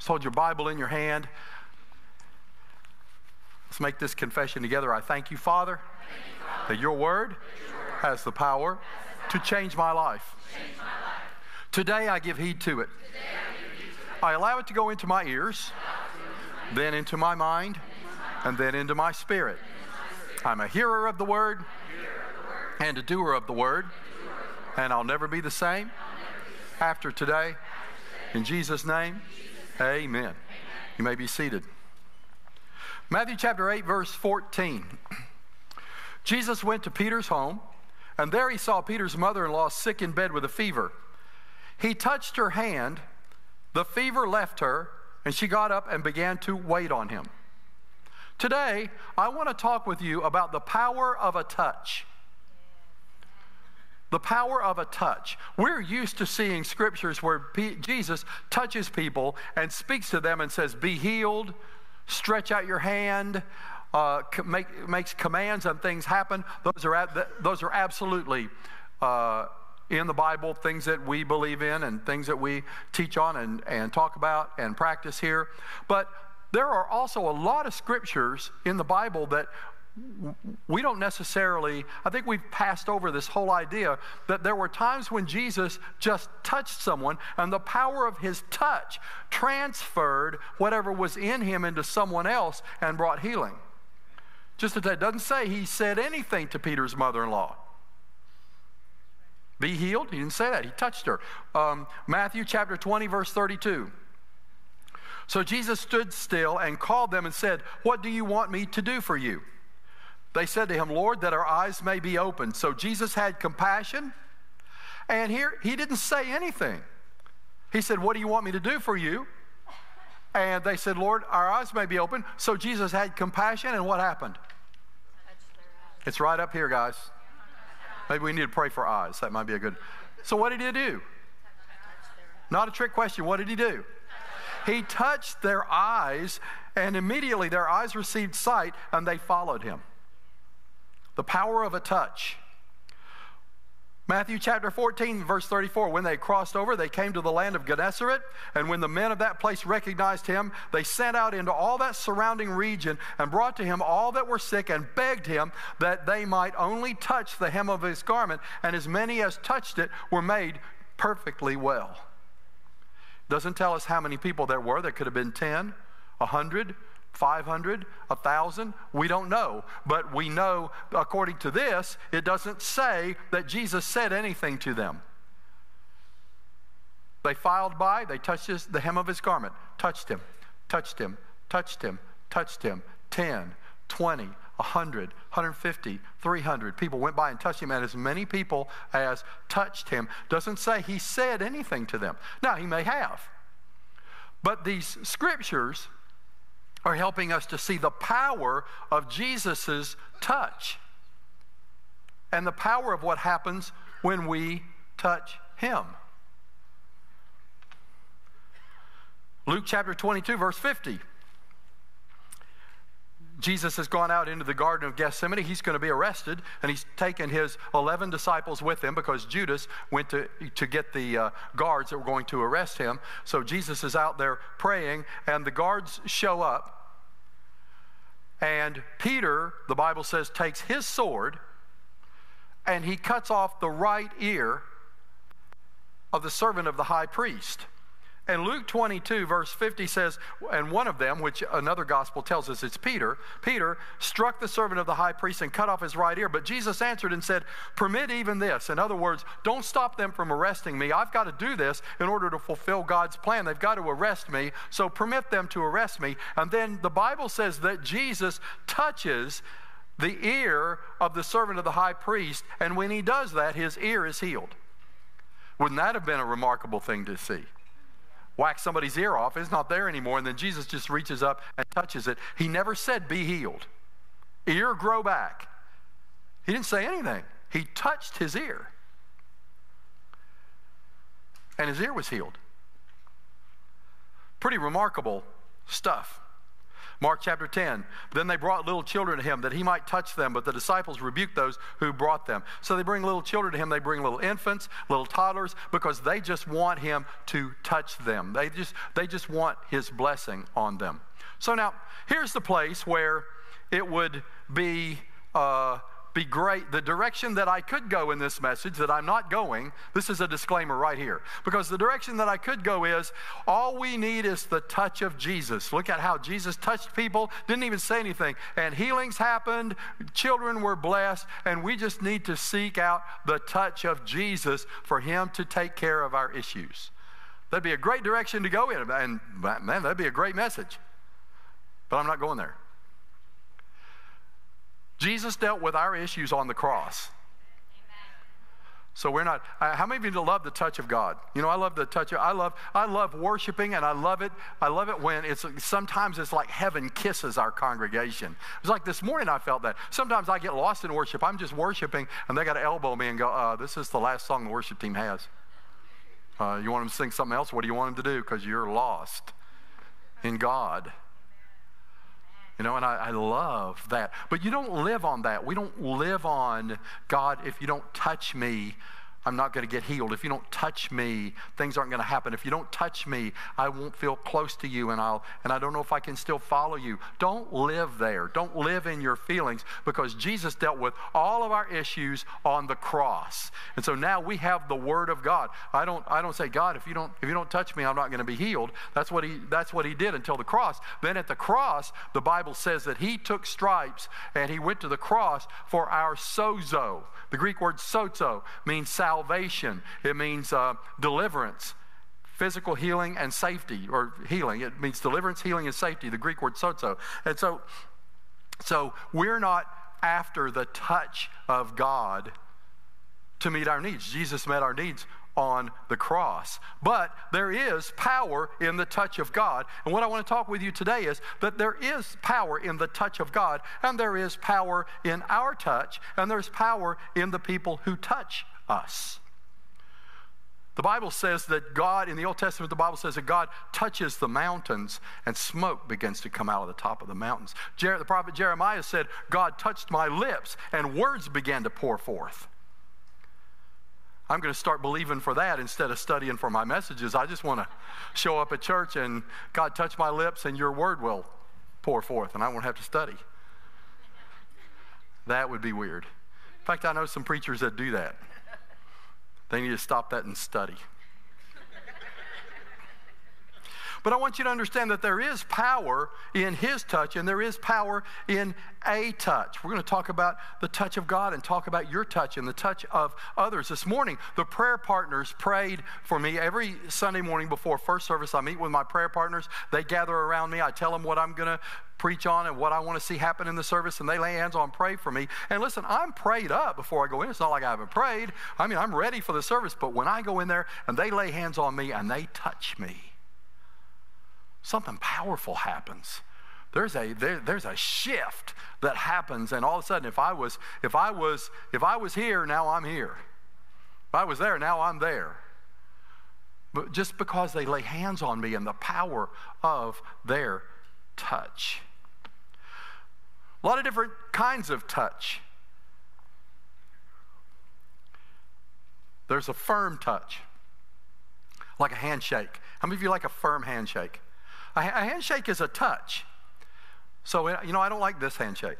Just hold your Bible in your hand. Let's make this confession together. I thank you, Father, Thank you, Father, that your word your word has the power has to the power change my life. change my life. Today I give heed to it. To I allow it to go into my ears, then into my mind, and then into my spirit. I'm a hearer of the word and a doer of the word, and I'll never be the same after today. In Jesus' name, amen. You may be seated. Matthew chapter 8, verse 14. Jesus went to Peter's home, and there he saw Peter's mother in law sick in bed with a fever. He touched her hand, the fever left her, and she got up and began to wait on him. Today, I want to talk with you about the power of a touch. The power of a touch. We're used to seeing scriptures where P- Jesus touches people and speaks to them and says, Be healed, stretch out your hand, uh, make, makes commands and things happen. Those are, those are absolutely uh, in the Bible, things that we believe in and things that we teach on and, and talk about and practice here. But there are also a lot of scriptures in the Bible that we don't necessarily, I think we've passed over this whole idea that there were times when Jesus just touched someone and the power of his touch transferred whatever was in him into someone else and brought healing. Just that it doesn't say he said anything to Peter's mother in law. Be healed? He didn't say that. He touched her. Um, Matthew chapter 20, verse 32. So Jesus stood still and called them and said, What do you want me to do for you? They said to him, Lord, that our eyes may be opened. So Jesus had compassion, and here he didn't say anything. He said, What do you want me to do for you? And they said, Lord, our eyes may be open. So Jesus had compassion, and what happened? It's right up here, guys. Maybe we need to pray for eyes. That might be a good. So, what did he do? Not a trick question. What did he do? He touched their eyes, and immediately their eyes received sight, and they followed him. The power of a touch. Matthew chapter 14, verse 34. When they crossed over, they came to the land of Gennesaret, and when the men of that place recognized him, they sent out into all that surrounding region and brought to him all that were sick and begged him that they might only touch the hem of his garment, and as many as touched it were made perfectly well. Doesn't tell us how many people there were. There could have been 10, 100, 500, 1,000, we don't know. But we know, according to this, it doesn't say that Jesus said anything to them. They filed by, they touched his, the hem of his garment, touched him, touched him, touched him, touched him. 10, 20, 100, 150, 300 people went by and touched him, and as many people as touched him. Doesn't say he said anything to them. Now, he may have. But these scriptures are helping us to see the power of Jesus' touch and the power of what happens when we touch Him. Luke chapter 22, verse 50. Jesus has gone out into the Garden of Gethsemane. He's going to be arrested, and he's taken his 11 disciples with him because Judas went to, to get the uh, guards that were going to arrest him. So Jesus is out there praying, and the guards show up. And Peter, the Bible says, takes his sword and he cuts off the right ear of the servant of the high priest. And Luke 22, verse 50 says, and one of them, which another gospel tells us it's Peter, Peter struck the servant of the high priest and cut off his right ear. But Jesus answered and said, Permit even this. In other words, don't stop them from arresting me. I've got to do this in order to fulfill God's plan. They've got to arrest me, so permit them to arrest me. And then the Bible says that Jesus touches the ear of the servant of the high priest, and when he does that, his ear is healed. Wouldn't that have been a remarkable thing to see? Whack somebody's ear off. It's not there anymore. And then Jesus just reaches up and touches it. He never said, Be healed. Ear grow back. He didn't say anything. He touched his ear. And his ear was healed. Pretty remarkable stuff. Mark chapter 10. Then they brought little children to him that he might touch them, but the disciples rebuked those who brought them. So they bring little children to him. They bring little infants, little toddlers, because they just want him to touch them. They just, they just want his blessing on them. So now, here's the place where it would be. Uh, be great. The direction that I could go in this message, that I'm not going, this is a disclaimer right here. Because the direction that I could go is all we need is the touch of Jesus. Look at how Jesus touched people, didn't even say anything, and healings happened, children were blessed, and we just need to seek out the touch of Jesus for Him to take care of our issues. That'd be a great direction to go in, and man, that'd be a great message. But I'm not going there. Jesus dealt with our issues on the cross. So we're not. Uh, how many of you love the touch of God? You know, I love the touch. Of, I love. I love worshiping, and I love it. I love it when it's. Sometimes it's like heaven kisses our congregation. It's like this morning. I felt that. Sometimes I get lost in worship. I'm just worshiping, and they got to elbow me and go, uh, "This is the last song the worship team has. Uh, you want them to sing something else? What do you want them to do? Because you're lost in God." You know, and I, I, love that. But you don't live on that. We don't live on God, if you don't touch me, I'm not going to get healed. If you don't touch me, things aren't going to happen. If you don't touch me, I won't feel close to you and I'll and I don't know if I can still follow you. Don't live there. Don't live in your feelings because Jesus dealt with all of our issues on the cross. And so now we have the word of God. I don't I don't say God, if you don't if you don't touch me, I'm not going to be healed. That's what he that's what he did until the cross. Then at the cross, the Bible says that he took stripes and he went to the cross for our sozo. The Greek word sozo means salvation salvation, it means uh, deliverance, physical healing and safety, or healing. It means deliverance, healing, and safety, the Greek word sozo. And so, so we're not after the touch of God to meet our needs. Jesus met our needs on the cross. But there is power in the touch of God. And what I want to talk with you today is that there is power in the touch of God, and there is power in our touch, and there's power in the people who touch us. The Bible says that God, in the Old Testament, the Bible says that God touches the mountains and smoke begins to come out of the top of the mountains. Jer- the prophet Jeremiah said, God touched my lips and words began to pour forth. I'm going to start believing for that instead of studying for my messages. I just want to show up at church and God touch my lips and your word will pour forth and I won't have to study. That would be weird. In fact, I know some preachers that do that. They need to stop that and study. But I want you to understand that there is power in His touch and there is power in a touch. We're going to talk about the touch of God and talk about your touch and the touch of others. This morning, the prayer partners prayed for me. Every Sunday morning before first service, I meet with my prayer partners. They gather around me. I tell them what I'm going to preach on and what I want to see happen in the service, and they lay hands on, pray for me. And listen, I'm prayed up before I go in. It's not like I haven't prayed. I mean, I'm ready for the service, but when I go in there and they lay hands on me and they touch me, something powerful happens. There's a there, there's a shift that happens and all of a sudden if i was if i was if i was here now i'm here. If i was there now i'm there. But just because they lay hands on me and the power of their touch. A lot of different kinds of touch. There's a firm touch like a handshake. How many of you like a firm handshake a, handshake is a touch. So, you know, I don't like this handshake.